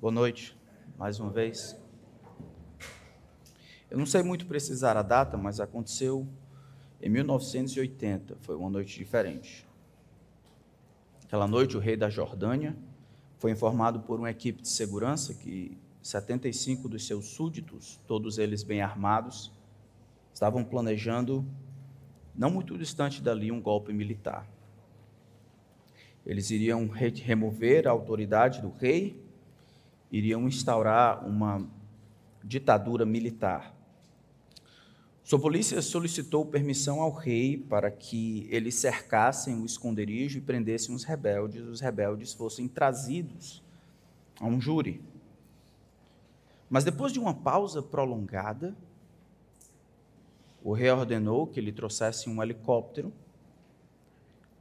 Boa noite, mais uma vez. Eu não sei muito precisar a data, mas aconteceu em 1980. Foi uma noite diferente. Aquela noite, o rei da Jordânia foi informado por uma equipe de segurança que 75 dos seus súditos, todos eles bem armados, estavam planejando, não muito distante dali, um golpe militar. Eles iriam remover a autoridade do rei iriam instaurar uma ditadura militar. Sua polícia solicitou permissão ao rei para que eles cercassem o esconderijo e prendessem os rebeldes, os rebeldes fossem trazidos a um júri. Mas depois de uma pausa prolongada, o rei ordenou que ele trouxesse um helicóptero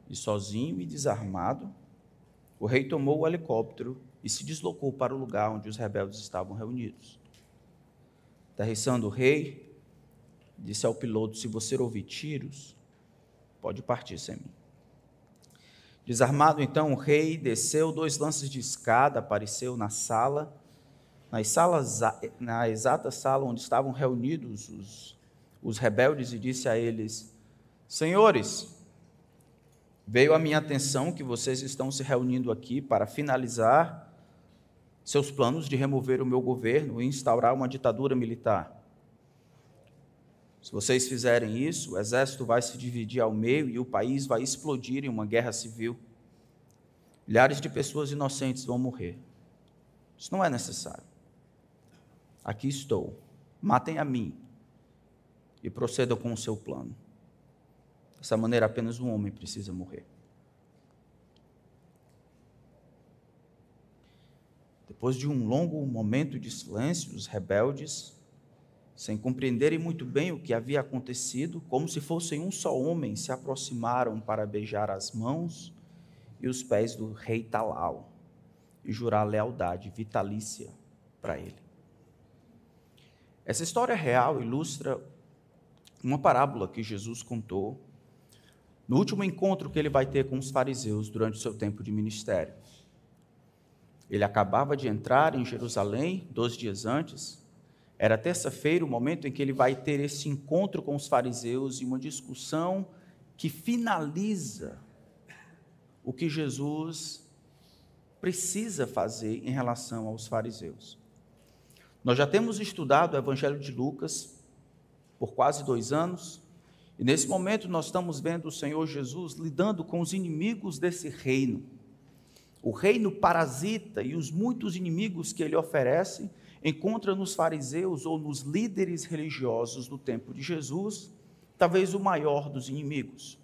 e sozinho e desarmado, o rei tomou o helicóptero e se deslocou para o lugar onde os rebeldes estavam reunidos. Aterrissando o rei, disse ao piloto: Se você ouvir tiros, pode partir sem mim. Desarmado então, o rei desceu dois lances de escada, apareceu na sala, nas salas, na exata sala onde estavam reunidos os, os rebeldes, e disse a eles: Senhores, veio à minha atenção que vocês estão se reunindo aqui para finalizar seus planos de remover o meu governo e instaurar uma ditadura militar. Se vocês fizerem isso, o exército vai se dividir ao meio e o país vai explodir em uma guerra civil. Milhares de pessoas inocentes vão morrer. Isso não é necessário. Aqui estou. Matem a mim e procedam com o seu plano. Dessa maneira, apenas um homem precisa morrer. Depois de um longo momento de silêncio, os rebeldes, sem compreenderem muito bem o que havia acontecido, como se fossem um só homem, se aproximaram para beijar as mãos e os pés do rei Talal e jurar lealdade vitalícia para ele. Essa história real ilustra uma parábola que Jesus contou no último encontro que ele vai ter com os fariseus durante o seu tempo de ministério. Ele acabava de entrar em Jerusalém, dois dias antes. Era terça-feira, o momento em que ele vai ter esse encontro com os fariseus e uma discussão que finaliza o que Jesus precisa fazer em relação aos fariseus. Nós já temos estudado o Evangelho de Lucas por quase dois anos, e nesse momento nós estamos vendo o Senhor Jesus lidando com os inimigos desse reino o reino parasita e os muitos inimigos que ele oferece encontra nos fariseus ou nos líderes religiosos do tempo de Jesus, talvez o maior dos inimigos.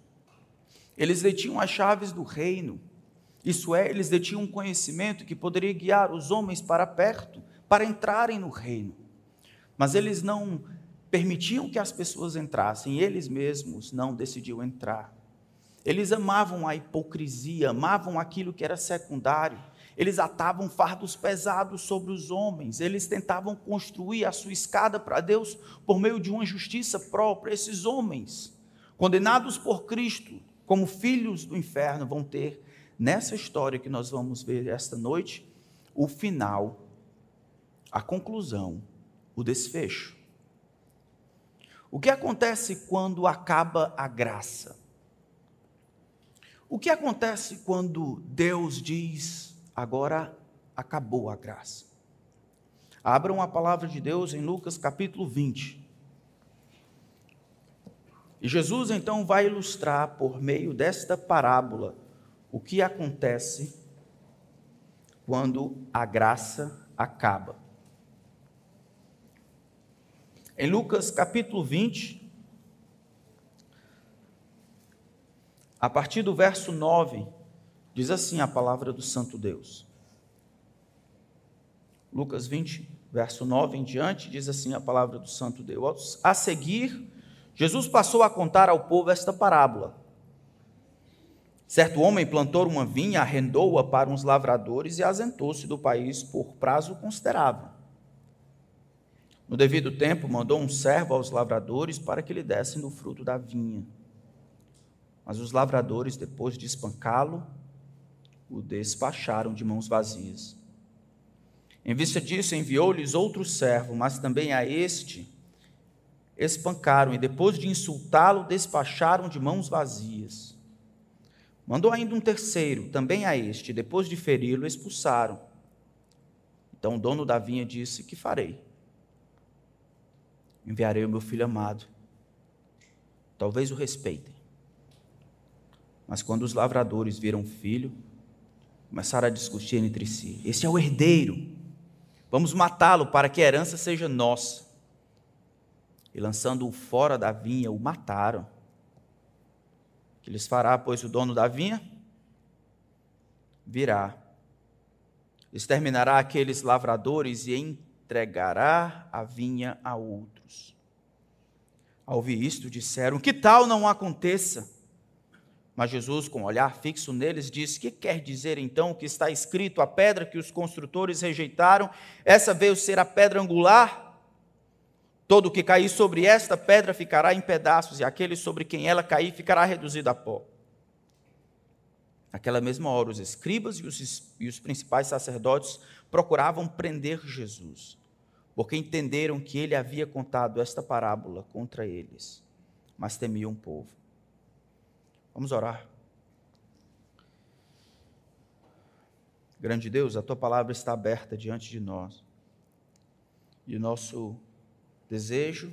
Eles detinham as chaves do reino, isso é, eles detinham um conhecimento que poderia guiar os homens para perto, para entrarem no reino. Mas eles não permitiam que as pessoas entrassem, eles mesmos não decidiam entrar. Eles amavam a hipocrisia, amavam aquilo que era secundário. Eles atavam fardos pesados sobre os homens. Eles tentavam construir a sua escada para Deus por meio de uma justiça própria. Esses homens, condenados por Cristo como filhos do inferno, vão ter nessa história que nós vamos ver esta noite o final, a conclusão, o desfecho. O que acontece quando acaba a graça? O que acontece quando Deus diz, agora acabou a graça? Abram a palavra de Deus em Lucas capítulo 20. E Jesus então vai ilustrar por meio desta parábola o que acontece quando a graça acaba. Em Lucas capítulo 20, A partir do verso 9, diz assim a palavra do Santo Deus. Lucas 20, verso 9 em diante, diz assim a palavra do Santo Deus. A seguir, Jesus passou a contar ao povo esta parábola. Certo homem plantou uma vinha, arrendou-a para uns lavradores e asentou-se do país por prazo considerável. No devido tempo, mandou um servo aos lavradores para que lhe dessem do fruto da vinha. Mas os lavradores, depois de espancá-lo, o despacharam de mãos vazias. Em vista disso, enviou-lhes outro servo, mas também a este espancaram e, depois de insultá-lo, despacharam de mãos vazias. Mandou ainda um terceiro, também a este, e depois de feri-lo, expulsaram. Então o dono da vinha disse: Que farei? Enviarei o meu filho amado. Talvez o respeitem. Mas quando os lavradores viram o filho, começaram a discutir entre si: Esse é o herdeiro. Vamos matá-lo para que a herança seja nossa. E lançando-o fora da vinha, o mataram. Que lhes fará, pois, o dono da vinha? Virá. Exterminará aqueles lavradores e entregará a vinha a outros. Ao ouvir isto, disseram: Que tal não aconteça? Mas Jesus, com um olhar fixo neles, disse: Que quer dizer então o que está escrito? A pedra que os construtores rejeitaram, essa veio ser a pedra angular? Todo o que cair sobre esta pedra ficará em pedaços, e aquele sobre quem ela cair ficará reduzido a pó. Naquela mesma hora, os escribas e os, e os principais sacerdotes procuravam prender Jesus, porque entenderam que ele havia contado esta parábola contra eles, mas temiam o povo. Vamos orar. Grande Deus, a tua palavra está aberta diante de nós. E o nosso desejo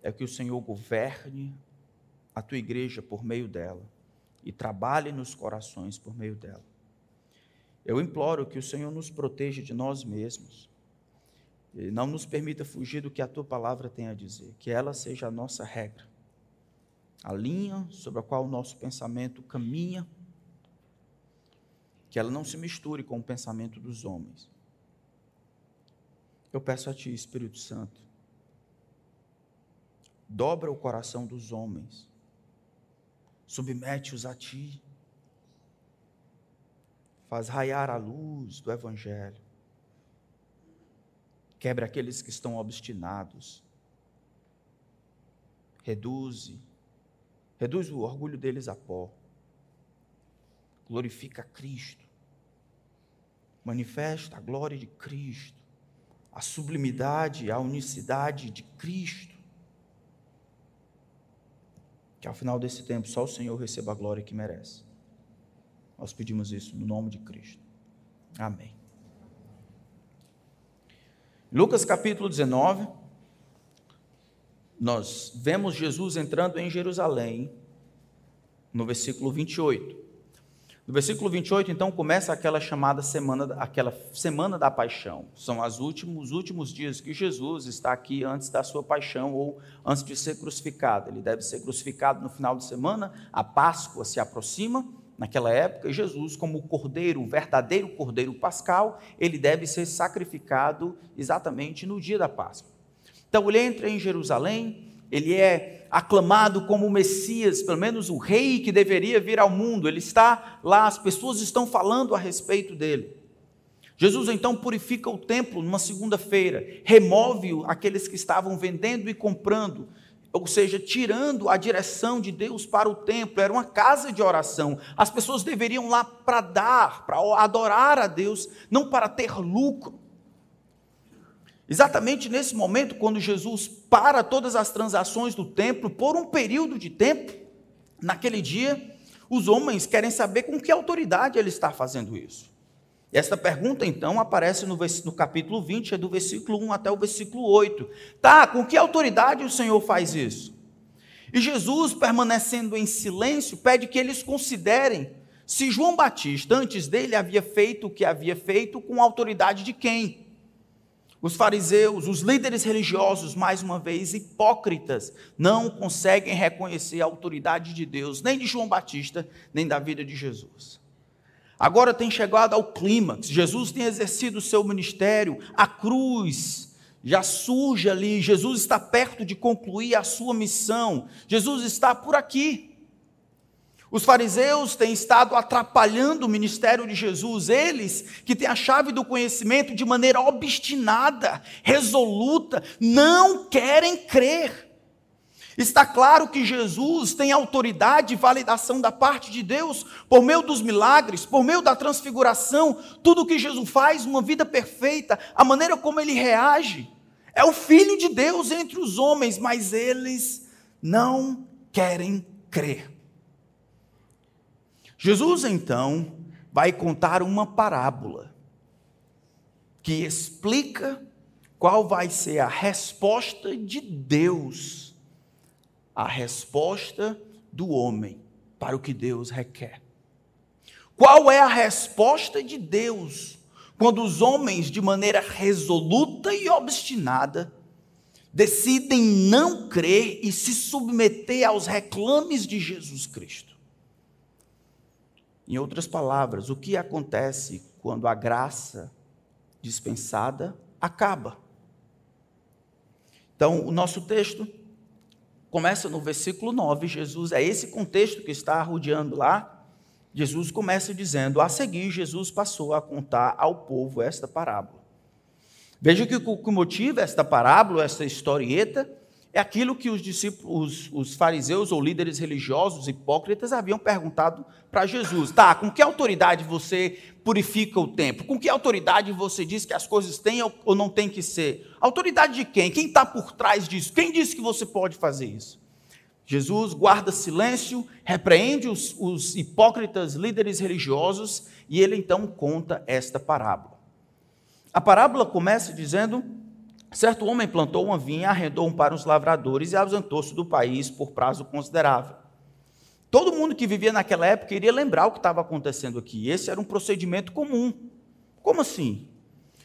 é que o Senhor governe a tua igreja por meio dela e trabalhe nos corações por meio dela. Eu imploro que o Senhor nos proteja de nós mesmos e não nos permita fugir do que a tua palavra tem a dizer, que ela seja a nossa regra a linha sobre a qual o nosso pensamento caminha, que ela não se misture com o pensamento dos homens. Eu peço a Ti, Espírito Santo, dobra o coração dos homens, submete-os a Ti, faz raiar a luz do Evangelho, quebra aqueles que estão obstinados, reduze Reduz o orgulho deles a pó. Glorifica Cristo. Manifesta a glória de Cristo. A sublimidade, a unicidade de Cristo. Que ao final desse tempo só o Senhor receba a glória que merece. Nós pedimos isso no nome de Cristo. Amém. Lucas capítulo 19 nós vemos Jesus entrando em Jerusalém, no versículo 28. No versículo 28, então, começa aquela chamada semana, aquela semana da paixão. São os últimos, últimos dias que Jesus está aqui antes da sua paixão ou antes de ser crucificado. Ele deve ser crucificado no final de semana, a Páscoa se aproxima naquela época, Jesus, como o cordeiro, o verdadeiro cordeiro pascal, ele deve ser sacrificado exatamente no dia da Páscoa. Então ele entra em Jerusalém, ele é aclamado como o Messias, pelo menos o rei que deveria vir ao mundo. Ele está lá, as pessoas estão falando a respeito dele. Jesus então purifica o templo numa segunda-feira, remove aqueles que estavam vendendo e comprando, ou seja, tirando a direção de Deus para o templo, era uma casa de oração. As pessoas deveriam lá para dar, para adorar a Deus, não para ter lucro. Exatamente nesse momento, quando Jesus para todas as transações do templo, por um período de tempo, naquele dia, os homens querem saber com que autoridade ele está fazendo isso. E esta pergunta, então, aparece no, no capítulo 20, é do versículo 1 até o versículo 8. Tá, com que autoridade o Senhor faz isso? E Jesus, permanecendo em silêncio, pede que eles considerem se João Batista, antes dele, havia feito o que havia feito, com autoridade de quem? Os fariseus, os líderes religiosos, mais uma vez hipócritas, não conseguem reconhecer a autoridade de Deus, nem de João Batista, nem da vida de Jesus. Agora tem chegado ao clímax, Jesus tem exercido o seu ministério, a cruz já surge ali, Jesus está perto de concluir a sua missão, Jesus está por aqui. Os fariseus têm estado atrapalhando o ministério de Jesus, eles que têm a chave do conhecimento de maneira obstinada, resoluta, não querem crer. Está claro que Jesus tem autoridade e validação da parte de Deus por meio dos milagres, por meio da transfiguração, tudo que Jesus faz, uma vida perfeita, a maneira como ele reage. É o Filho de Deus entre os homens, mas eles não querem crer. Jesus então vai contar uma parábola que explica qual vai ser a resposta de Deus a resposta do homem para o que Deus requer. Qual é a resposta de Deus quando os homens, de maneira resoluta e obstinada, decidem não crer e se submeter aos reclames de Jesus Cristo? Em outras palavras, o que acontece quando a graça dispensada acaba? Então, o nosso texto começa no versículo 9, Jesus, é esse contexto que está rodeando lá. Jesus começa dizendo: A seguir, Jesus passou a contar ao povo esta parábola. Veja que o motivo esta parábola, esta historieta, é aquilo que os discípulos, os, fariseus ou líderes religiosos hipócritas haviam perguntado para Jesus. Tá, com que autoridade você purifica o templo? Com que autoridade você diz que as coisas têm ou não têm que ser? Autoridade de quem? Quem está por trás disso? Quem disse que você pode fazer isso? Jesus guarda silêncio, repreende os, os hipócritas líderes religiosos e ele então conta esta parábola. A parábola começa dizendo Certo homem plantou uma vinha, arrendou-um para os lavradores e ausentou-se do país por prazo considerável. Todo mundo que vivia naquela época iria lembrar o que estava acontecendo aqui. Esse era um procedimento comum. Como assim?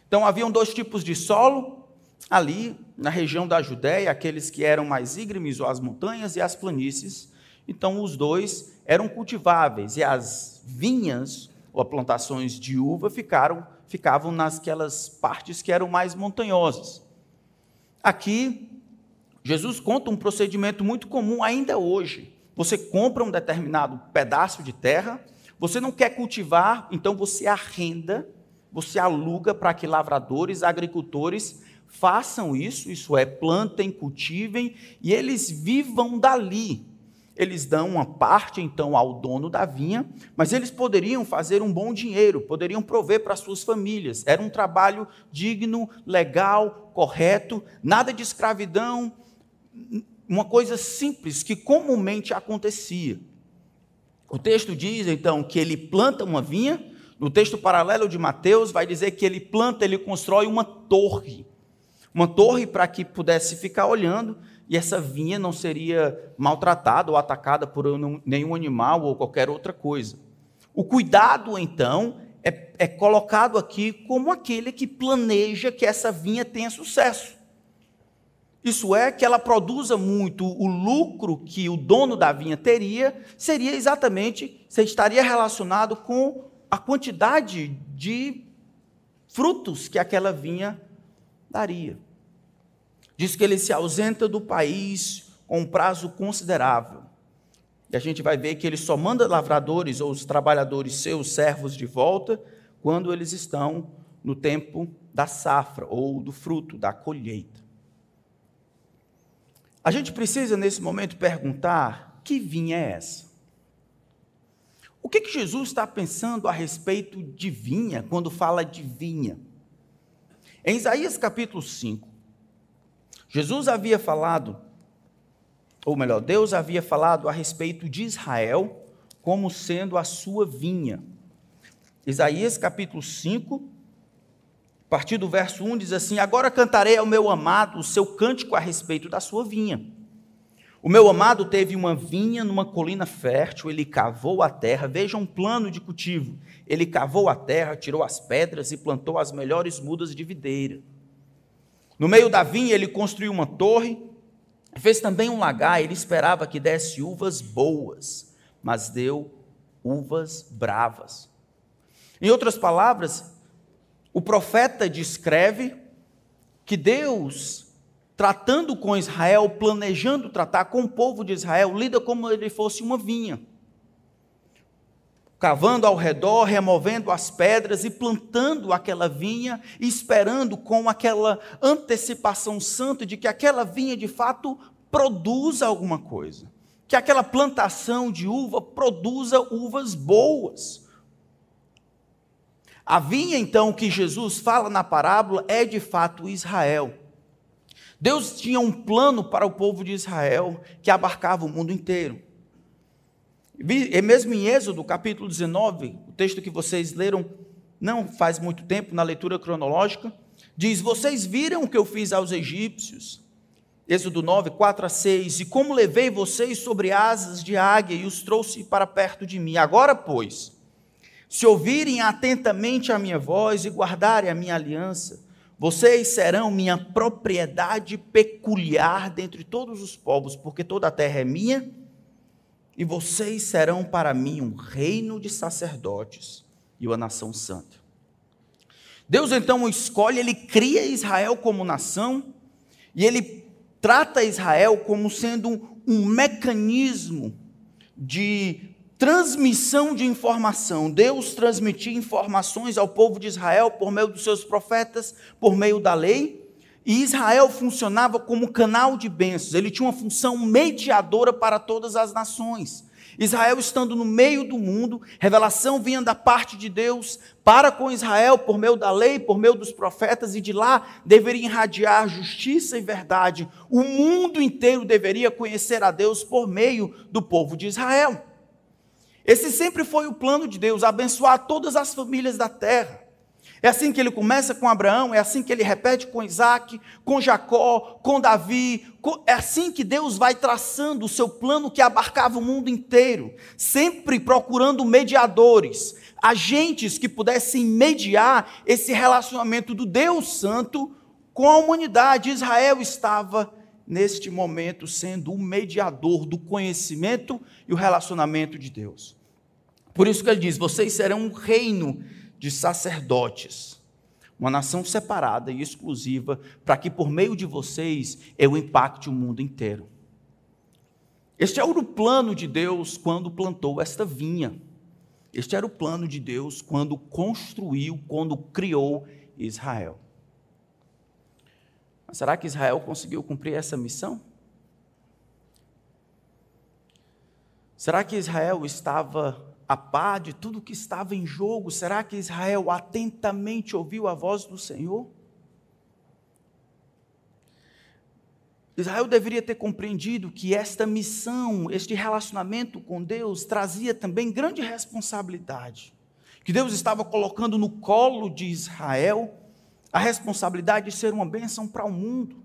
Então, haviam dois tipos de solo ali na região da Judéia, aqueles que eram mais íngremes, ou as montanhas, e as planícies. Então, os dois eram cultiváveis, e as vinhas, ou plantações de uva, ficaram, ficavam nasquelas partes que eram mais montanhosas. Aqui, Jesus conta um procedimento muito comum ainda hoje. Você compra um determinado pedaço de terra, você não quer cultivar, então você arrenda, você aluga para que lavradores, agricultores façam isso, isso é, plantem, cultivem e eles vivam dali eles dão uma parte então ao dono da vinha, mas eles poderiam fazer um bom dinheiro, poderiam prover para suas famílias. Era um trabalho digno, legal, correto, nada de escravidão, uma coisa simples que comumente acontecia. O texto diz então que ele planta uma vinha, no texto paralelo de Mateus vai dizer que ele planta, ele constrói uma torre. Uma torre para que pudesse ficar olhando e essa vinha não seria maltratada ou atacada por nenhum animal ou qualquer outra coisa. O cuidado, então, é, é colocado aqui como aquele que planeja que essa vinha tenha sucesso. Isso é, que ela produza muito, o lucro que o dono da vinha teria seria exatamente, se estaria relacionado com a quantidade de frutos que aquela vinha daria. Diz que ele se ausenta do país com um prazo considerável. E a gente vai ver que ele só manda lavradores ou os trabalhadores seus servos de volta quando eles estão no tempo da safra ou do fruto, da colheita. A gente precisa, nesse momento, perguntar: que vinha é essa? O que, que Jesus está pensando a respeito de vinha quando fala de vinha? Em Isaías capítulo 5, Jesus havia falado, ou melhor, Deus havia falado a respeito de Israel como sendo a sua vinha. Isaías capítulo 5, a partir do verso 1 diz assim: Agora cantarei ao meu amado o seu cântico a respeito da sua vinha. O meu amado teve uma vinha numa colina fértil, ele cavou a terra, veja um plano de cultivo. Ele cavou a terra, tirou as pedras e plantou as melhores mudas de videira. No meio da vinha, ele construiu uma torre, fez também um lagar. Ele esperava que desse uvas boas, mas deu uvas bravas. Em outras palavras, o profeta descreve que Deus, tratando com Israel, planejando tratar com o povo de Israel, lida como ele fosse uma vinha cavando ao redor, removendo as pedras e plantando aquela vinha, esperando com aquela antecipação santa de que aquela vinha de fato produza alguma coisa. Que aquela plantação de uva produza uvas boas. A vinha, então, que Jesus fala na parábola é de fato Israel. Deus tinha um plano para o povo de Israel que abarcava o mundo inteiro. E mesmo em Êxodo, capítulo 19, o texto que vocês leram não faz muito tempo na leitura cronológica, diz: Vocês viram o que eu fiz aos egípcios? Êxodo 9, 4 a 6. E como levei vocês sobre asas de águia e os trouxe para perto de mim. Agora, pois, se ouvirem atentamente a minha voz e guardarem a minha aliança, vocês serão minha propriedade peculiar dentre todos os povos, porque toda a terra é minha, e vocês serão para mim um reino de sacerdotes e uma nação santa. Deus então escolhe, ele cria Israel como nação, e ele trata Israel como sendo um, mecanismo de transmissão de informação. Deus transmitia informações ao povo de Israel por meio dos seus profetas, por meio da lei. E Israel funcionava como canal de bênçãos, ele tinha uma função mediadora para todas as nações. Israel estando no meio do mundo, revelação vinha da parte de Deus para com Israel por meio da lei, por meio dos profetas, e de lá deveria irradiar justiça e verdade. O mundo inteiro deveria conhecer a Deus por meio do povo de Israel. Esse sempre foi o plano de Deus, abençoar todas as famílias da terra. É assim que ele começa com Abraão, é assim que ele repete com Isaac, com Jacó, com Davi. Com... É assim que Deus vai traçando o seu plano que abarcava o mundo inteiro, sempre procurando mediadores, agentes que pudessem mediar esse relacionamento do Deus Santo com a humanidade. Israel estava neste momento sendo o mediador do conhecimento e o relacionamento de Deus. Por isso que ele diz: vocês serão um reino de sacerdotes, uma nação separada e exclusiva, para que por meio de vocês eu impacte o mundo inteiro. Este era o plano de Deus quando plantou esta vinha. Este era o plano de Deus quando construiu, quando criou Israel. Mas será que Israel conseguiu cumprir essa missão? Será que Israel estava a par de tudo que estava em jogo? Será que Israel atentamente ouviu a voz do Senhor? Israel deveria ter compreendido que esta missão, este relacionamento com Deus, trazia também grande responsabilidade. Que Deus estava colocando no colo de Israel a responsabilidade de ser uma bênção para o mundo.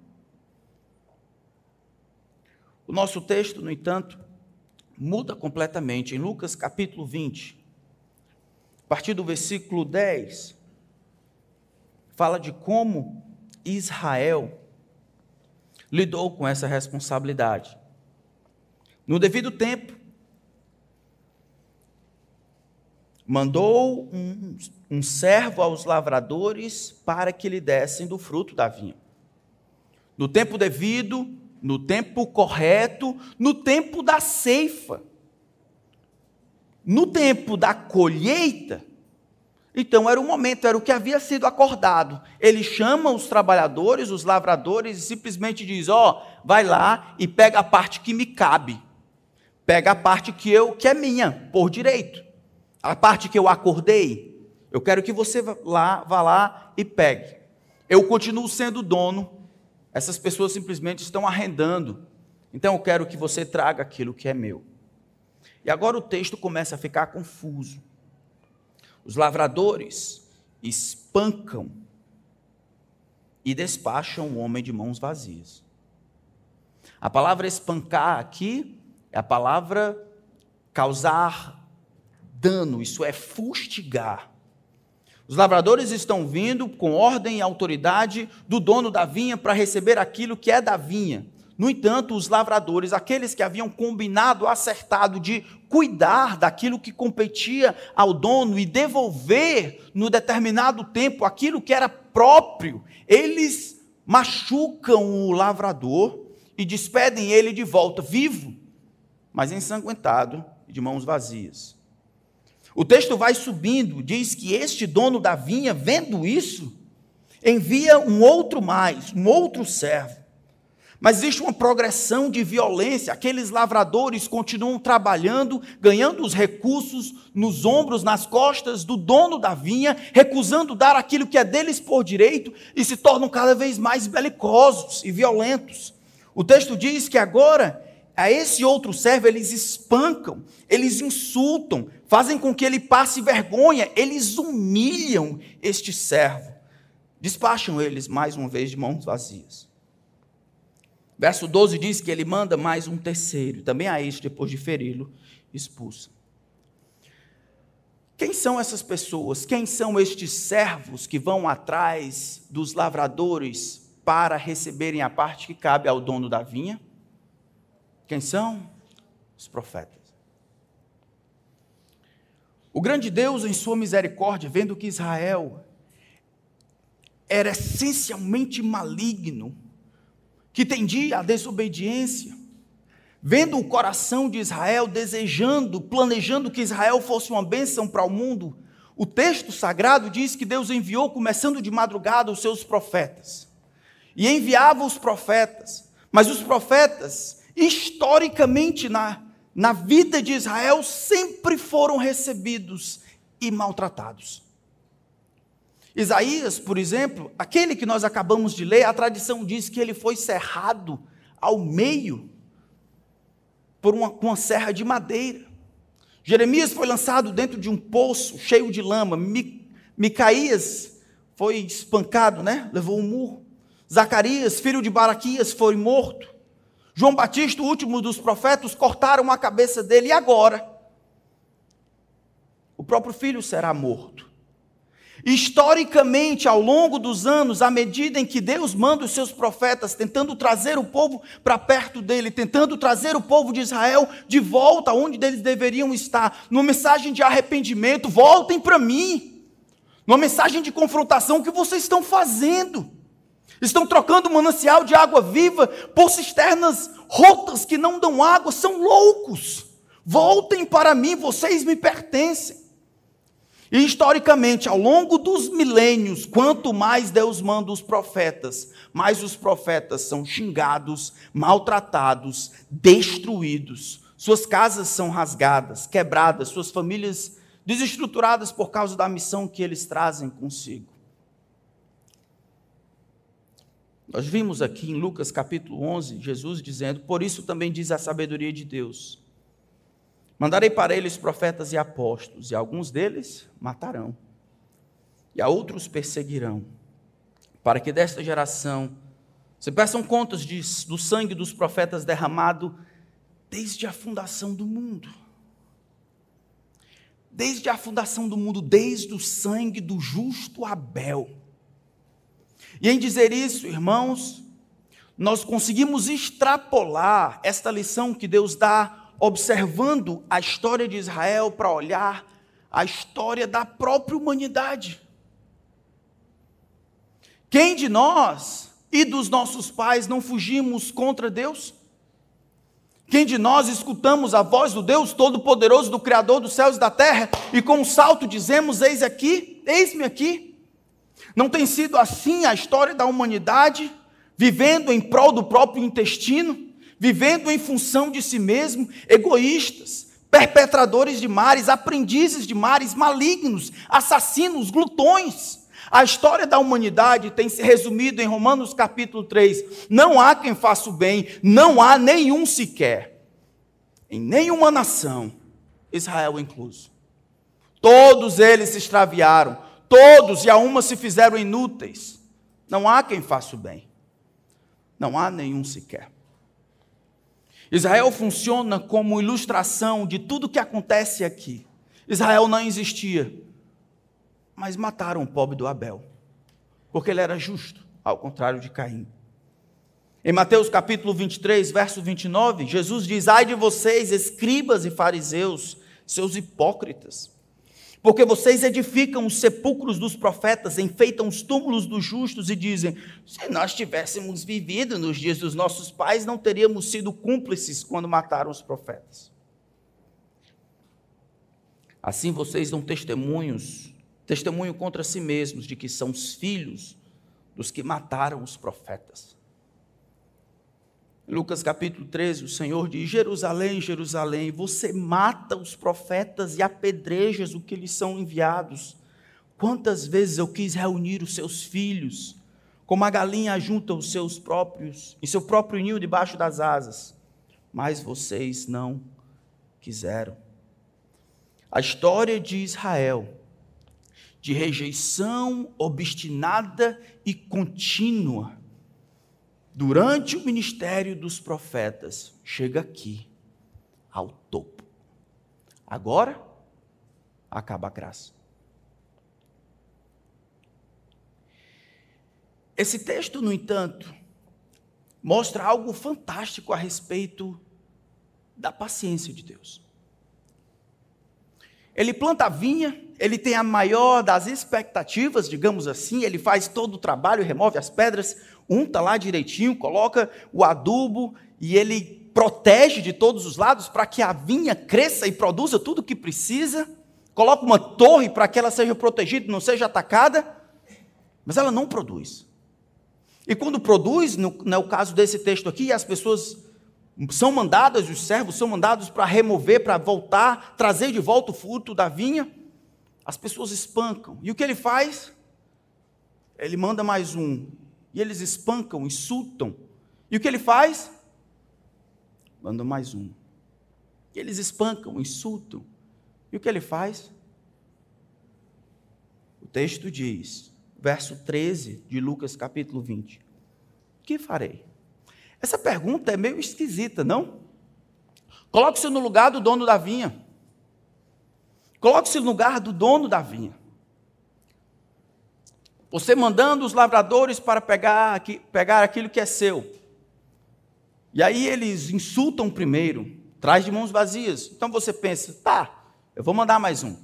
O nosso texto, no entanto, muda completamente. Em Lucas capítulo 20, a partir do versículo 10, fala de como Israel lidou com essa responsabilidade. No devido tempo, mandou um, um, servo aos lavradores para que lhe dessem do fruto da vinha. No tempo devido, no tempo correto, no tempo da ceifa, no tempo da colheita. Então era o momento, era o que havia sido acordado. Ele chama os trabalhadores, os lavradores, e simplesmente diz: Ó, oh, vai lá e pega a parte que me cabe. Pega a parte que eu que é minha, por direito. A parte que eu acordei. Eu quero que você vá lá, vá lá e pegue. Eu continuo sendo dono, essas pessoas simplesmente estão arrendando. Então eu quero que você traga aquilo que é meu. E agora o texto começa a ficar confuso. Os lavradores espancam e despacham o homem de mãos vazias. A palavra espancar aqui é a palavra causar dano, isso é fustigar. Os lavradores estão vindo com ordem e autoridade do dono da vinha para receber aquilo que é da vinha. No entanto, os lavradores, aqueles que haviam combinado, acertado de cuidar daquilo que competia ao dono e devolver no determinado tempo aquilo que era próprio, eles machucam o lavrador e despedem ele de volta, vivo, mas ensanguentado e de mãos vazias. O texto vai subindo, diz que este dono da vinha, vendo isso, envia um outro mais, um outro servo, Mas existe uma progressão de violência. Aqueles lavradores continuam trabalhando, ganhando os recursos nos ombros, nas costas do dono da vinha, recusando dar aquilo que é deles por direito e se tornam cada vez mais belicosos e violentos. O texto diz que agora a esse outro servo eles espancam, eles insultam, fazem com que ele passe vergonha, eles humilham este servo. Despacham eles mais uma vez de mãos vazias. Verso 12 diz que ele manda mais um terceiro, também a este, depois de feri-lo, expulsa. Quem são essas pessoas? Quem são estes servos que vão atrás dos lavradores para receberem a parte que cabe ao dono da vinha? Quem são? Os profetas. O grande Deus, em sua misericórdia, vendo que Israel era essencialmente maligno, que tendia à desobediência, vendo o coração de Israel desejando, planejando que Israel fosse uma bênção para o mundo, o texto sagrado diz que Deus enviou, começando de madrugada, os seus profetas. E enviava os profetas, mas os profetas, historicamente na, na vida de Israel, sempre foram recebidos e maltratados. Isaías, por exemplo, aquele que nós acabamos de ler, a tradição diz que ele foi cerrado ao meio por uma, uma serra de madeira. Jeremias foi lançado dentro de um poço cheio de lama. Mi, Micaías foi espancado, né? levou um murro. Zacarias, filho de Baraquias, foi morto. João Batista, o último dos profetas, cortaram a cabeça dele e agora o próprio filho será morto. Historicamente, ao longo dos anos, à medida em que Deus manda os seus profetas tentando trazer o povo para perto dele, tentando trazer o povo de Israel de volta onde eles deveriam estar, numa mensagem de arrependimento, voltem para mim. Numa mensagem de confrontação, o que vocês estão fazendo? Estão trocando manancial de água viva por cisternas rotas que não dão água, são loucos. Voltem para mim, vocês me pertencem. E historicamente, ao longo dos milênios, quanto mais Deus manda os profetas, mais os profetas são xingados, maltratados, destruídos. Suas casas são rasgadas, quebradas, suas famílias desestruturadas por causa da missão que eles trazem consigo. Nós vimos aqui em Lucas capítulo 11, Jesus dizendo: Por isso também diz a sabedoria de Deus Mandarei para eles profetas e apóstolos, e alguns deles matarão, e a outros perseguirão, para que desta geração se peçam contas de, do sangue dos profetas derramado desde a fundação do mundo. Desde a fundação do mundo, desde o sangue do justo Abel. E em dizer isso, irmãos, nós conseguimos extrapolar esta lição que Deus dá observando a história de Israel para olhar a história da própria humanidade. Quem de nós e dos nossos pais não fugimos contra Deus? Quem de nós escutamos a voz do Deus Todo-Poderoso, do Criador dos céus e da terra, e com um salto dizemos: Eis aqui, eis-me aqui? Não tem sido assim a história da humanidade, vivendo em prol do próprio intestino? vivendo em função de si mesmo, egoístas, perpetradores de mares, aprendizes de mares, malignos, assassinos, glutões. A história da humanidade tem se resumido em Romanos capítulo 3. Não há quem faça o bem, não há nenhum sequer, em nenhuma nação, Israel incluso. Todos eles se extraviaram, todos e a uma se fizeram inúteis. Não há quem faça o bem, não há nenhum sequer. Israel funciona como ilustração de tudo que acontece aqui. Israel não existia, mas mataram o pobre do Abel, porque ele era justo, ao contrário de Caim. Em Mateus capítulo 23, verso 29, Jesus diz: Ai de vocês, escribas e fariseus, seus hipócritas, porque vocês edificam os sepulcros dos profetas, enfeitam os túmulos dos justos e dizem: se nós tivéssemos vivido nos dias dos nossos pais, não teríamos sido cúmplices quando mataram os profetas. Assim vocês dão testemunhos, testemunho contra si mesmos de que são os filhos dos que mataram os profetas. Lucas capítulo 13, o Senhor diz: Jerusalém, Jerusalém, você mata os profetas e apedrejas o que lhes são enviados. Quantas vezes eu quis reunir os seus filhos, como a galinha junta os seus próprios, em seu próprio ninho debaixo das asas, mas vocês não quiseram. A história de Israel, de rejeição obstinada e contínua, durante o ministério dos profetas, chega aqui, ao topo. Agora, acaba a graça. Esse texto, no entanto, mostra algo fantástico a respeito da paciência de Deus. Ele planta a vinha, ele tem a maior das expectativas, digamos assim, ele faz todo o trabalho, remove as pedras, unta lá direitinho, coloca o adubo e ele protege de todos os lados para que a vinha cresça e produza tudo o que precisa. Coloca uma torre para que ela seja protegida, não seja atacada, mas ela não produz. E quando produz, no, no caso desse texto aqui, as pessoas são mandadas, os servos são mandados para remover, para voltar, trazer de volta o fruto da vinha, as pessoas espancam. E o que ele faz? Ele manda mais um. E eles espancam, insultam. E o que ele faz? Manda mais um. E eles espancam, insultam. E o que ele faz? O texto diz, verso 13 de Lucas capítulo 20: Que farei? Essa pergunta é meio esquisita, não? Coloque-se no lugar do dono da vinha. Coloque-se no lugar do dono da vinha. Você mandando os lavradores para pegar, pegar aquilo que é seu. E aí eles insultam primeiro, traz de mãos vazias. Então você pensa, tá, eu vou mandar mais um.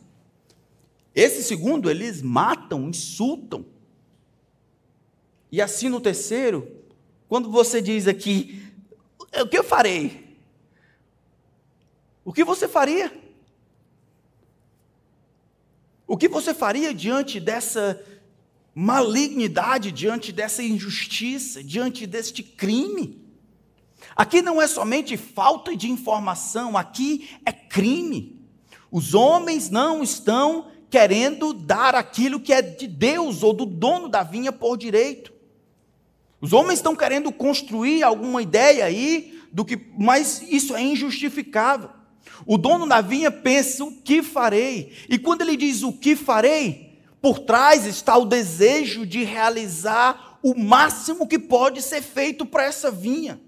Esse segundo, eles matam, insultam. E assim no terceiro, quando você diz aqui, o que eu farei? O que você faria? O que você faria diante dessa malignidade, diante dessa injustiça, diante deste crime? Aqui não é somente falta de informação, aqui é crime. Os homens não estão querendo dar aquilo que é de Deus ou do dono da vinha por direito. Os homens estão querendo construir alguma ideia aí do que, mas isso é injustificável. O dono da vinha pensa: o que farei? E quando ele diz o que farei, por trás está o desejo de realizar o máximo que pode ser feito para essa vinha.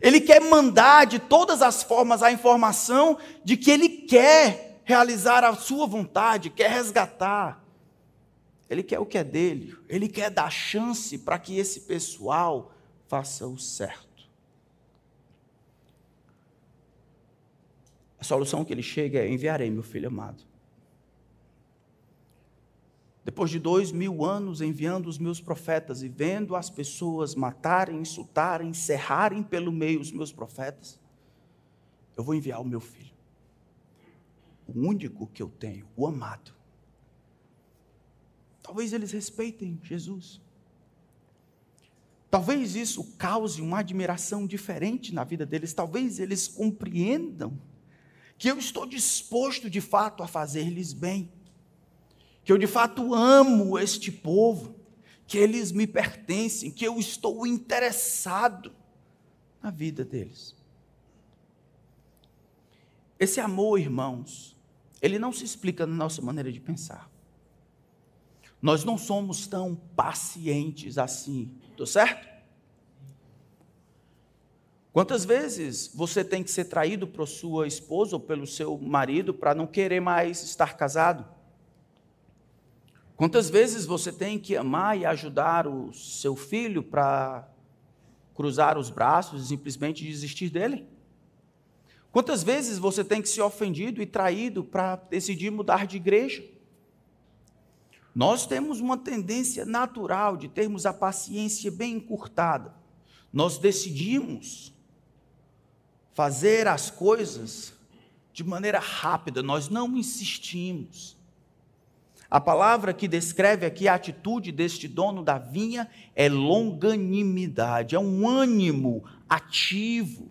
Ele quer mandar de todas as formas a informação de que ele quer realizar a sua vontade, quer resgatar. Ele quer o que é dele, ele quer dar chance para que esse pessoal faça o certo. A solução que ele chega é: enviarei meu filho amado. Depois de dois mil anos enviando os meus profetas e vendo as pessoas matarem, insultarem, encerrarem pelo meio os meus profetas, eu vou enviar o meu filho. O único que eu tenho, o amado. Talvez eles respeitem Jesus. Talvez isso cause uma admiração diferente na vida deles. Talvez eles compreendam que eu estou disposto de fato a fazer-lhes bem. Que eu de fato amo este povo. Que eles me pertencem. Que eu estou interessado na vida deles. Esse amor, irmãos, ele não se explica na nossa maneira de pensar. Nós não somos tão pacientes assim, tô certo? Quantas vezes você tem que ser traído por sua esposa ou pelo seu marido para não querer mais estar casado? Quantas vezes você tem que amar e ajudar o seu filho para cruzar os braços e simplesmente desistir dele? Quantas vezes você tem que ser ofendido e traído para decidir mudar de igreja? Nós temos uma tendência natural de termos a paciência bem encurtada. Nós decidimos fazer as coisas de maneira rápida, nós não insistimos. A palavra que descreve aqui a atitude deste dono da vinha é longanimidade, é um ânimo ativo,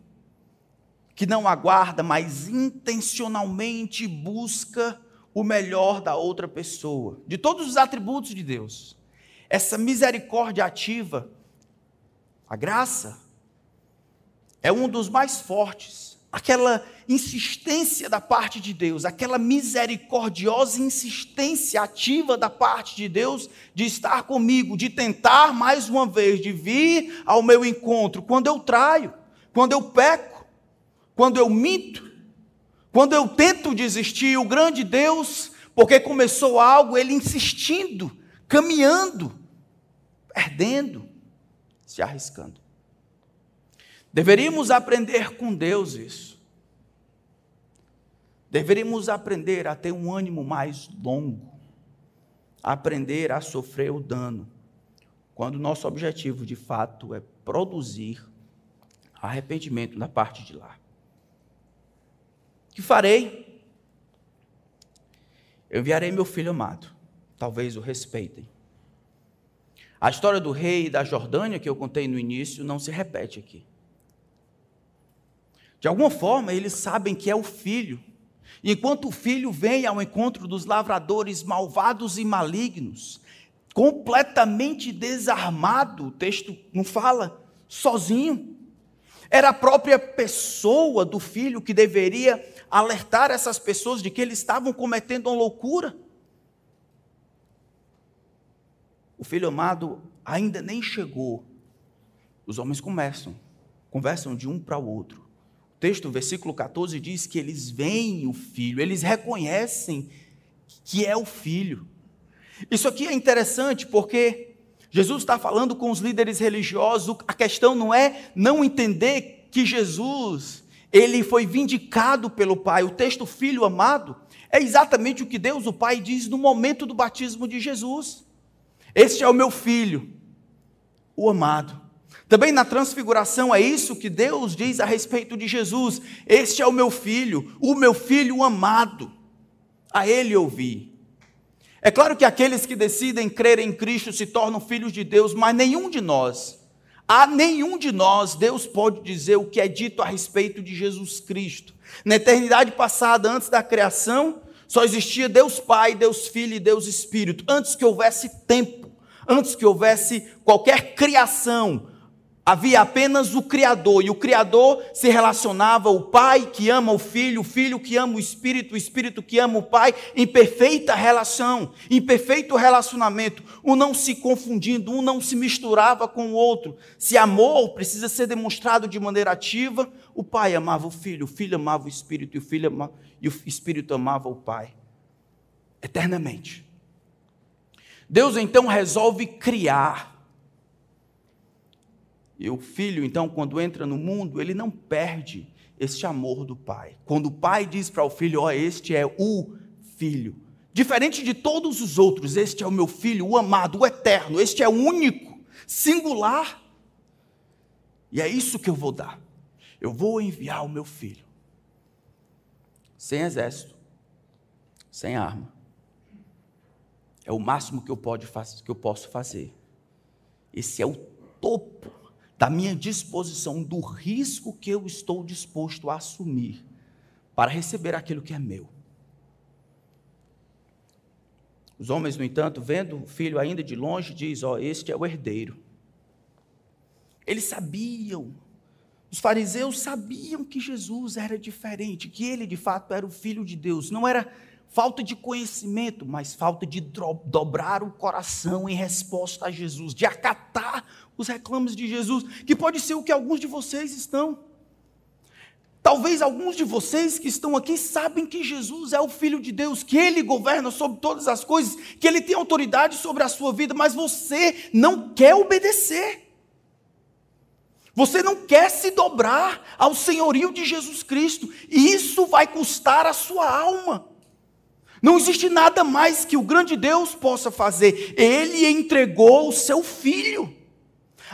que não aguarda, mas intencionalmente busca o melhor da outra pessoa, de todos os atributos de Deus. Essa misericórdia ativa, a graça, é um dos mais fortes. Aquela insistência da parte de Deus, aquela misericordiosa insistência ativa da parte de Deus de estar comigo, de tentar mais uma vez, de vir ao meu encontro quando eu traio, quando eu peco, quando eu minto, quando eu tento desistir, o grande Deus, porque começou algo, ele insistindo, caminhando, perdendo, se arriscando. Deveríamos aprender com Deus isso. Deveríamos aprender a ter um ânimo mais longo, aprender a sofrer o dano, quando nosso objetivo de fato é produzir arrependimento da parte de lá. Que farei? Eu enviarei meu filho amado, talvez o respeitem. A história do rei da Jordânia que eu contei no início não se repete aqui. De alguma forma, eles sabem que é o filho. E enquanto o filho vem ao encontro dos lavradores malvados e malignos, completamente desarmado, o texto não fala, sozinho. Era a própria pessoa do filho que deveria alertar essas pessoas de que eles estavam cometendo uma loucura. O filho amado ainda nem chegou. Os homens começam, conversam de um para o outro texto, versículo 14, diz que eles veem o filho, eles reconhecem que é o filho. Isso aqui é interessante porque Jesus está falando com os líderes religiosos, a questão não é não entender que Jesus, ele foi vindicado pelo Pai. O texto filho amado é exatamente o que Deus, o Pai, diz no momento do batismo de Jesus. Este é o meu filho, o amado. Também na transfiguração é isso que Deus diz a respeito de Jesus: Este é o meu filho, o meu filho amado, a ele ouvi. É claro que aqueles que decidem crer em Cristo se tornam filhos de Deus, mas nenhum de nós, a nenhum de nós, Deus pode dizer o que é dito a respeito de Jesus Cristo. Na eternidade passada, antes da criação, só existia Deus Pai, Deus Filho e Deus Espírito. Antes que houvesse tempo, antes que houvesse qualquer criação, Havia apenas o Criador, e o Criador se relacionava o Pai que ama o Filho, o Filho que ama o Espírito, o Espírito que ama o Pai, em perfeita relação, em perfeito relacionamento, um não se confundindo, um não se misturava com o outro. Se amor precisa ser demonstrado de maneira ativa, o Pai amava o Filho, o Filho amava o Espírito, e o, filho ama, e o Espírito amava o Pai, eternamente. Deus então resolve criar e o filho, então, quando entra no mundo, ele não perde este amor do pai. Quando o pai diz para o filho: Ó, oh, este é o filho. Diferente de todos os outros, este é o meu filho, o amado, o eterno, este é o único, singular. E é isso que eu vou dar. Eu vou enviar o meu filho. Sem exército, sem arma. É o máximo que eu, pode, que eu posso fazer. Esse é o topo da minha disposição, do risco que eu estou disposto a assumir para receber aquilo que é meu. Os homens, no entanto, vendo o filho ainda de longe, diz: Ó, oh, este é o herdeiro. Eles sabiam, os fariseus sabiam que Jesus era diferente, que ele de fato era o filho de Deus. Não era falta de conhecimento, mas falta de dobrar o coração em resposta a Jesus, de acatar os reclames de Jesus, que pode ser o que alguns de vocês estão. Talvez alguns de vocês que estão aqui sabem que Jesus é o Filho de Deus, que Ele governa sobre todas as coisas, que Ele tem autoridade sobre a sua vida, mas você não quer obedecer. Você não quer se dobrar ao senhorio de Jesus Cristo, e isso vai custar a sua alma. Não existe nada mais que o grande Deus possa fazer. Ele entregou o seu filho.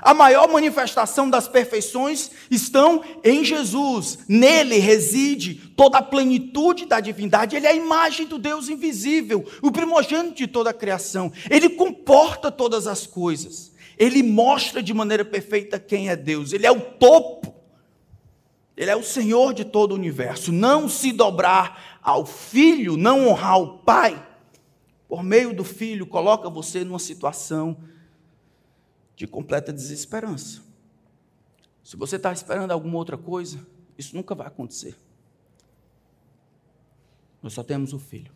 A maior manifestação das perfeições estão em Jesus. Nele reside toda a plenitude da divindade. Ele é a imagem do Deus invisível, o primogênito de toda a criação. Ele comporta todas as coisas. Ele mostra de maneira perfeita quem é Deus. Ele é o topo. Ele é o Senhor de todo o universo. Não se dobrar ao filho, não honrar o pai, por meio do filho, coloca você numa situação de completa desesperança. Se você está esperando alguma outra coisa, isso nunca vai acontecer. Nós só temos o filho.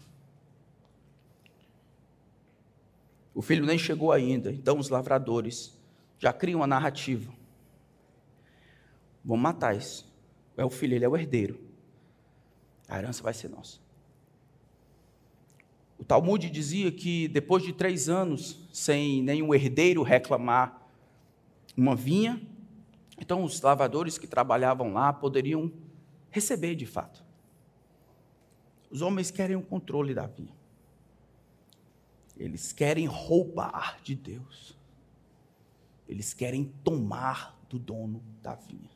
O filho nem chegou ainda, então os lavradores já criam a narrativa. Vamos matar isso. É o filho, ele é o herdeiro. A herança vai ser nossa. O Talmud dizia que depois de três anos, sem nenhum herdeiro reclamar uma vinha, então os lavadores que trabalhavam lá poderiam receber de fato. Os homens querem o controle da vinha. Eles querem roubar de Deus. Eles querem tomar do dono da vinha.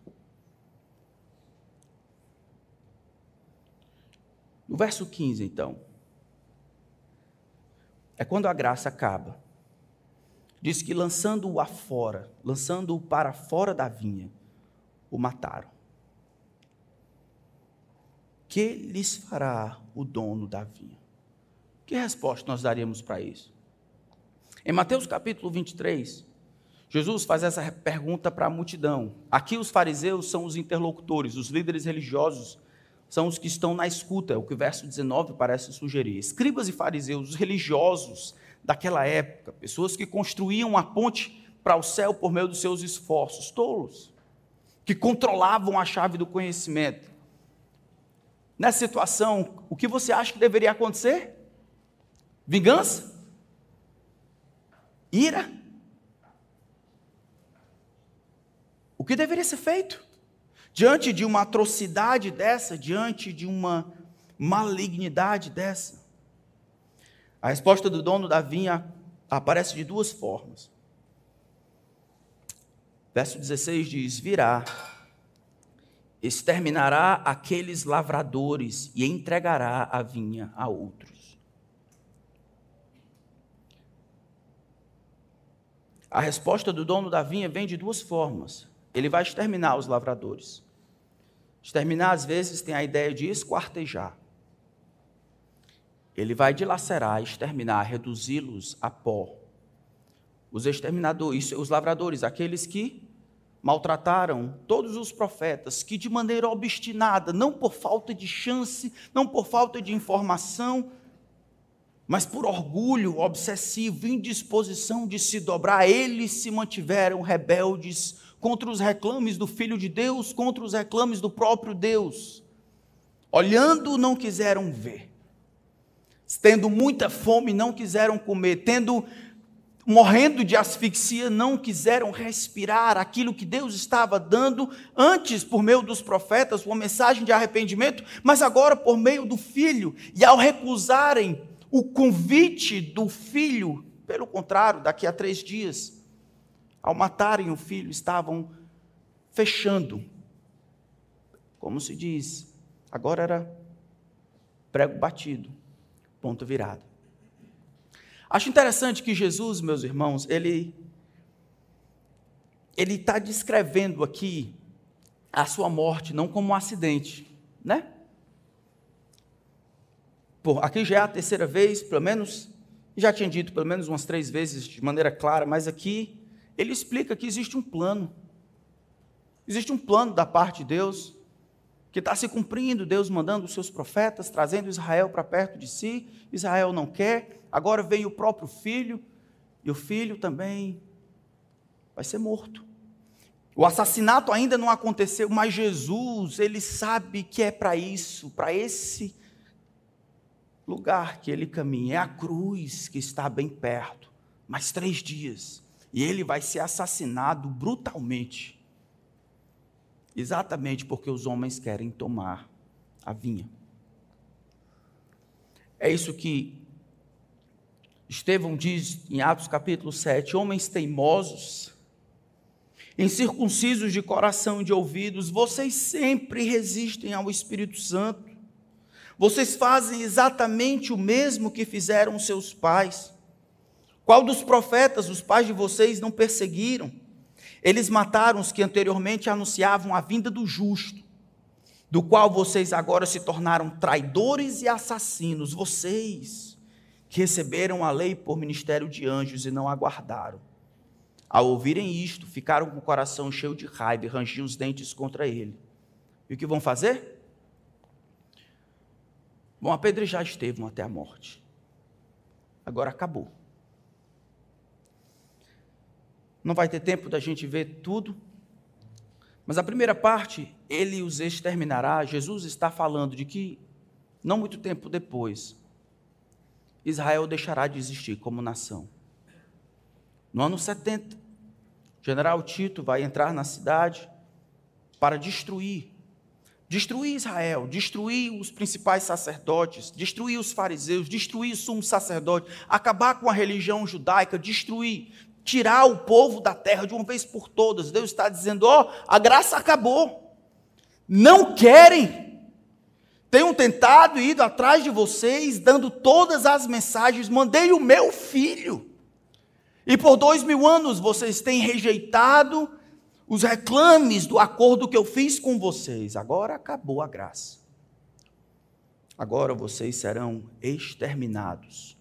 No verso 15, então, é quando a graça acaba. Diz que lançando-o afora, lançando-o para fora da vinha, o mataram. Que lhes fará o dono da vinha? Que resposta nós daríamos para isso? Em Mateus capítulo 23, Jesus faz essa pergunta para a multidão. Aqui os fariseus são os interlocutores, os líderes religiosos são os que estão na escuta, é o que o verso 19 parece sugerir. Escribas e fariseus, os religiosos daquela época, pessoas que construíam a ponte para o céu por meio dos seus esforços, tolos, que controlavam a chave do conhecimento. Nessa situação, o que você acha que deveria acontecer? Vingança? Ira? O que deveria ser feito? Diante de uma atrocidade dessa, diante de uma malignidade dessa, a resposta do dono da vinha aparece de duas formas. Verso 16 diz: Virá, exterminará aqueles lavradores e entregará a vinha a outros. A resposta do dono da vinha vem de duas formas. Ele vai exterminar os lavradores. Exterminar, às vezes, tem a ideia de esquartejar. Ele vai dilacerar, exterminar, reduzi-los a pó. Os exterminadores, os lavradores, aqueles que maltrataram todos os profetas, que de maneira obstinada, não por falta de chance, não por falta de informação, mas por orgulho obsessivo, indisposição de se dobrar, eles se mantiveram rebeldes contra os reclames do Filho de Deus, contra os reclames do próprio Deus. Olhando, não quiseram ver. Tendo muita fome, não quiseram comer. Tendo morrendo de asfixia, não quiseram respirar aquilo que Deus estava dando antes por meio dos profetas, uma mensagem de arrependimento, mas agora por meio do filho. E ao recusarem o convite do filho, pelo contrário, daqui a três dias, ao matarem o filho, estavam fechando. Como se diz, agora era prego batido, ponto virado. Acho interessante que Jesus, meus irmãos, ele ele está descrevendo aqui a sua morte não como um acidente, né? Por, aqui já é a terceira vez, pelo menos, já tinha dito pelo menos umas três vezes de maneira clara, mas aqui ele explica que existe um plano. Existe um plano da parte de Deus que está se cumprindo, Deus mandando os seus profetas, trazendo Israel para perto de si. Israel não quer, agora vem o próprio filho, e o filho também vai ser morto. O assassinato ainda não aconteceu, mas Jesus, ele sabe que é para isso, para esse lugar que ele caminha. É a cruz que está bem perto. Mais três dias e ele vai ser assassinado brutalmente. Exatamente porque os homens querem tomar a vinha. É isso que Estevão diz em Atos capítulo 7: homens teimosos, incircuncisos de coração e de ouvidos, vocês sempre resistem ao Espírito Santo. Vocês fazem exatamente o mesmo que fizeram seus pais. Qual dos profetas os pais de vocês não perseguiram? Eles mataram os que anteriormente anunciavam a vinda do justo, do qual vocês agora se tornaram traidores e assassinos, vocês que receberam a lei por ministério de anjos e não aguardaram. Ao ouvirem isto, ficaram com o coração cheio de raiva e rangiam os dentes contra ele. E o que vão fazer? Vão apedrejar Estevão até a morte. Agora acabou. Não vai ter tempo da gente ver tudo, mas a primeira parte, ele os exterminará. Jesus está falando de que, não muito tempo depois, Israel deixará de existir como nação. No ano 70, o general Tito vai entrar na cidade para destruir destruir Israel, destruir os principais sacerdotes, destruir os fariseus, destruir o sumo sacerdote, acabar com a religião judaica, destruir, tirar o povo da terra de uma vez por todas. Deus está dizendo: ó, oh, a graça acabou. Não querem. Tenho tentado e ido atrás de vocês, dando todas as mensagens. Mandei o meu filho. E por dois mil anos vocês têm rejeitado os reclames do acordo que eu fiz com vocês. Agora acabou a graça. Agora vocês serão exterminados.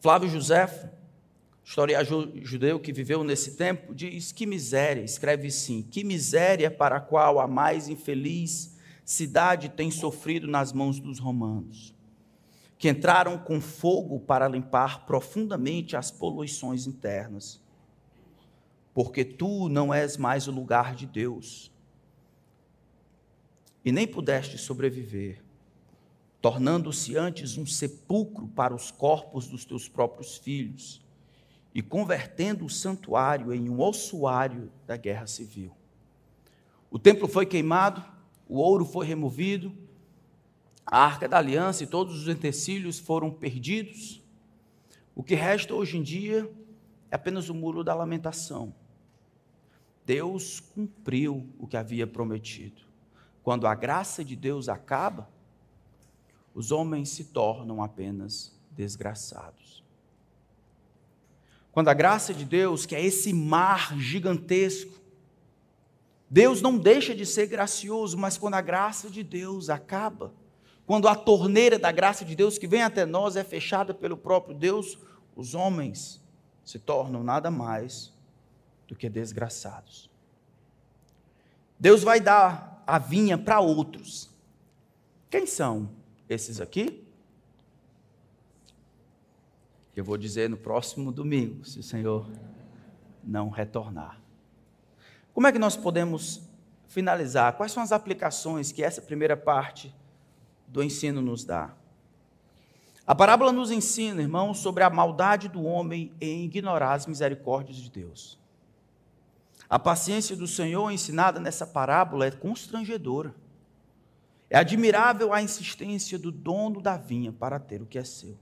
Flávio José historiador judeu que viveu nesse tempo, diz: Que miséria, escreve sim, que miséria para a qual a mais infeliz cidade tem sofrido nas mãos dos romanos, que entraram com fogo para limpar profundamente as poluições internas. Porque tu não és mais o lugar de Deus, e nem pudeste sobreviver, tornando-se antes um sepulcro para os corpos dos teus próprios filhos e convertendo o santuário em um ossuário da guerra civil. O templo foi queimado, o ouro foi removido, a arca da aliança e todos os utensílios foram perdidos. O que resta hoje em dia é apenas o muro da lamentação. Deus cumpriu o que havia prometido. Quando a graça de Deus acaba, os homens se tornam apenas desgraçados. Quando a graça de Deus, que é esse mar gigantesco, Deus não deixa de ser gracioso, mas quando a graça de Deus acaba, quando a torneira da graça de Deus que vem até nós é fechada pelo próprio Deus, os homens se tornam nada mais do que desgraçados. Deus vai dar a vinha para outros. Quem são esses aqui? Eu vou dizer no próximo domingo, se o Senhor não retornar. Como é que nós podemos finalizar? Quais são as aplicações que essa primeira parte do ensino nos dá? A parábola nos ensina, irmãos, sobre a maldade do homem em ignorar as misericórdias de Deus. A paciência do Senhor ensinada nessa parábola é constrangedora. É admirável a insistência do dono da vinha para ter o que é seu.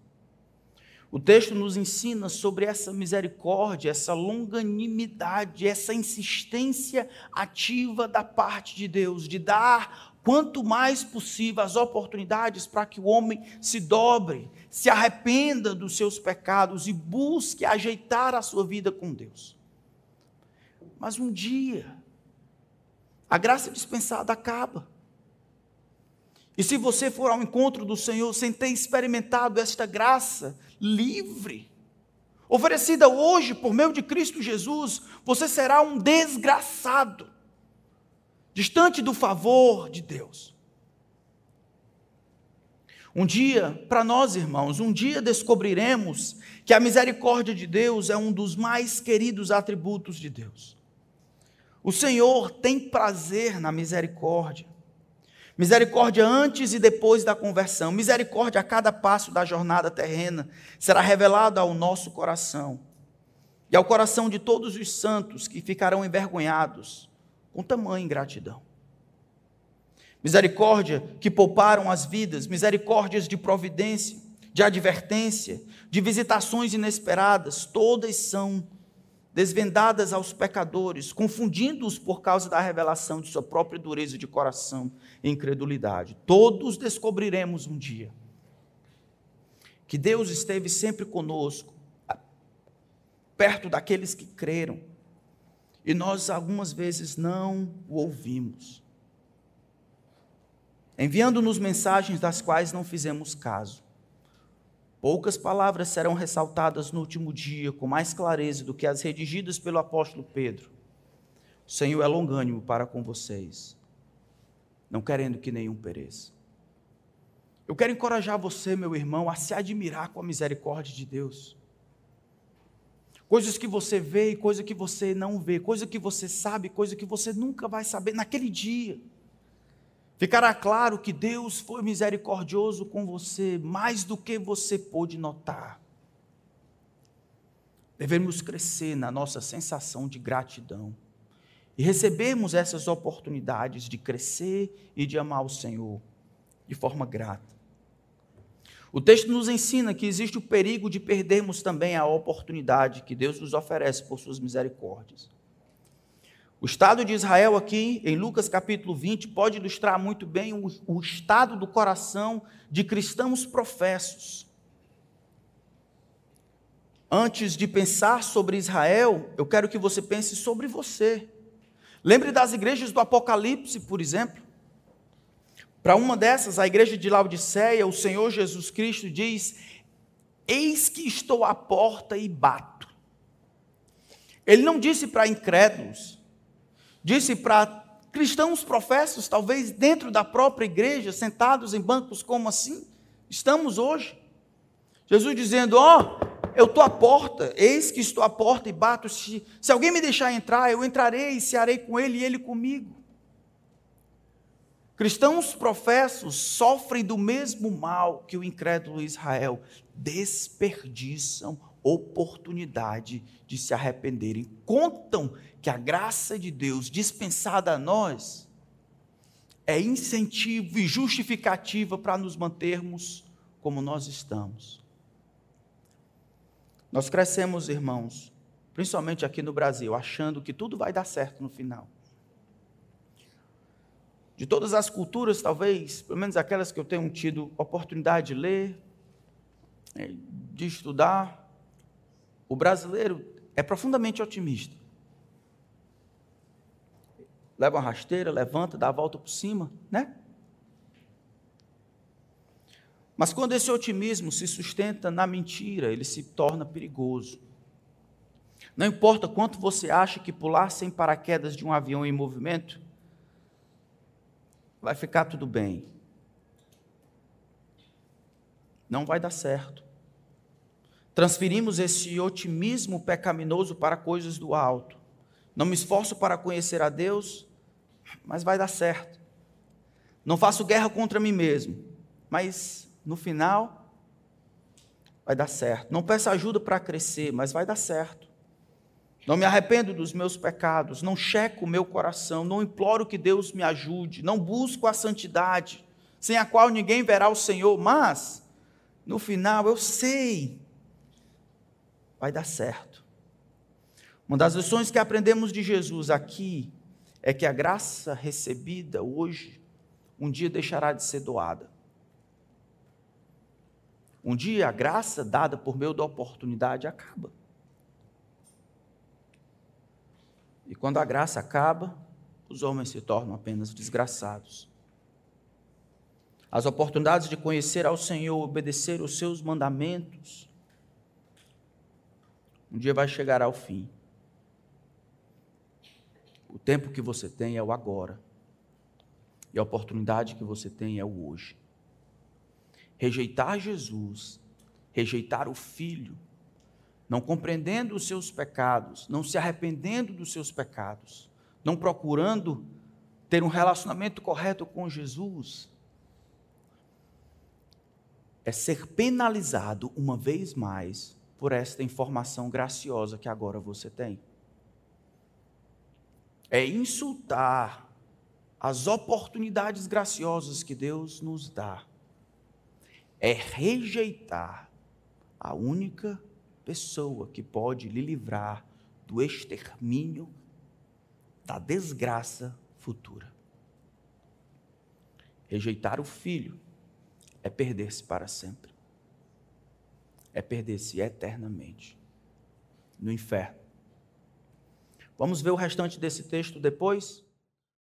O texto nos ensina sobre essa misericórdia, essa longanimidade, essa insistência ativa da parte de Deus, de dar quanto mais possível as oportunidades para que o homem se dobre, se arrependa dos seus pecados e busque ajeitar a sua vida com Deus. Mas um dia, a graça dispensada acaba. E se você for ao encontro do Senhor sem ter experimentado esta graça livre, oferecida hoje por meio de Cristo Jesus, você será um desgraçado, distante do favor de Deus. Um dia, para nós irmãos, um dia descobriremos que a misericórdia de Deus é um dos mais queridos atributos de Deus. O Senhor tem prazer na misericórdia. Misericórdia antes e depois da conversão. Misericórdia a cada passo da jornada terrena será revelada ao nosso coração e ao coração de todos os santos que ficarão envergonhados com tamanha ingratidão. Misericórdia que pouparam as vidas, misericórdias de providência, de advertência, de visitações inesperadas, todas são desvendadas aos pecadores, confundindo-os por causa da revelação de sua própria dureza de coração e incredulidade. Todos descobriremos um dia que Deus esteve sempre conosco, perto daqueles que creram, e nós algumas vezes não o ouvimos. enviando-nos mensagens das quais não fizemos caso. Poucas palavras serão ressaltadas no último dia com mais clareza do que as redigidas pelo apóstolo Pedro. O Senhor é longânimo para com vocês, não querendo que nenhum pereça. Eu quero encorajar você, meu irmão, a se admirar com a misericórdia de Deus. Coisas que você vê e coisas que você não vê, coisa que você sabe, coisa que você nunca vai saber naquele dia. Ficará claro que Deus foi misericordioso com você mais do que você pôde notar. Devemos crescer na nossa sensação de gratidão e recebermos essas oportunidades de crescer e de amar o Senhor de forma grata. O texto nos ensina que existe o perigo de perdermos também a oportunidade que Deus nos oferece por suas misericórdias. O estado de Israel, aqui em Lucas capítulo 20, pode ilustrar muito bem o, o estado do coração de cristãos professos. Antes de pensar sobre Israel, eu quero que você pense sobre você. Lembre das igrejas do Apocalipse, por exemplo. Para uma dessas, a igreja de Laodiceia, o Senhor Jesus Cristo diz: Eis que estou à porta e bato. Ele não disse para incrédulos, disse para cristãos professos, talvez dentro da própria igreja, sentados em bancos como assim, estamos hoje. Jesus dizendo: Ó, oh, eu estou à porta, eis que estou à porta e bato. Se, se alguém me deixar entrar, eu entrarei e cearei com ele e ele comigo. Cristãos professos sofrem do mesmo mal que o incrédulo Israel, desperdiçam oportunidade de se arrependerem. Contam que a graça de Deus dispensada a nós é incentivo e justificativa para nos mantermos como nós estamos. Nós crescemos, irmãos, principalmente aqui no Brasil, achando que tudo vai dar certo no final. De todas as culturas, talvez, pelo menos aquelas que eu tenho tido oportunidade de ler, eh, de estudar, o brasileiro é profundamente otimista. Leva uma rasteira, levanta, dá a volta por cima, né? Mas quando esse otimismo se sustenta na mentira, ele se torna perigoso. Não importa quanto você acha que pular sem paraquedas de um avião em movimento, vai ficar tudo bem. Não vai dar certo. Transferimos esse otimismo pecaminoso para coisas do alto. Não me esforço para conhecer a Deus, mas vai dar certo. Não faço guerra contra mim mesmo, mas no final vai dar certo. Não peço ajuda para crescer, mas vai dar certo. Não me arrependo dos meus pecados, não checo o meu coração, não imploro que Deus me ajude, não busco a santidade, sem a qual ninguém verá o Senhor, mas no final eu sei vai dar certo. Uma das lições que aprendemos de Jesus aqui é que a graça recebida hoje, um dia deixará de ser doada. Um dia a graça dada por meio da oportunidade acaba. E quando a graça acaba, os homens se tornam apenas desgraçados. As oportunidades de conhecer ao Senhor, obedecer os seus mandamentos, um dia vai chegar ao fim. O tempo que você tem é o agora. E a oportunidade que você tem é o hoje. Rejeitar Jesus, rejeitar o Filho, não compreendendo os seus pecados, não se arrependendo dos seus pecados, não procurando ter um relacionamento correto com Jesus, é ser penalizado uma vez mais por esta informação graciosa que agora você tem. É insultar as oportunidades graciosas que Deus nos dá. É rejeitar a única pessoa que pode lhe livrar do extermínio, da desgraça futura. Rejeitar o filho é perder-se para sempre é perder-se eternamente no inferno. Vamos ver o restante desse texto depois?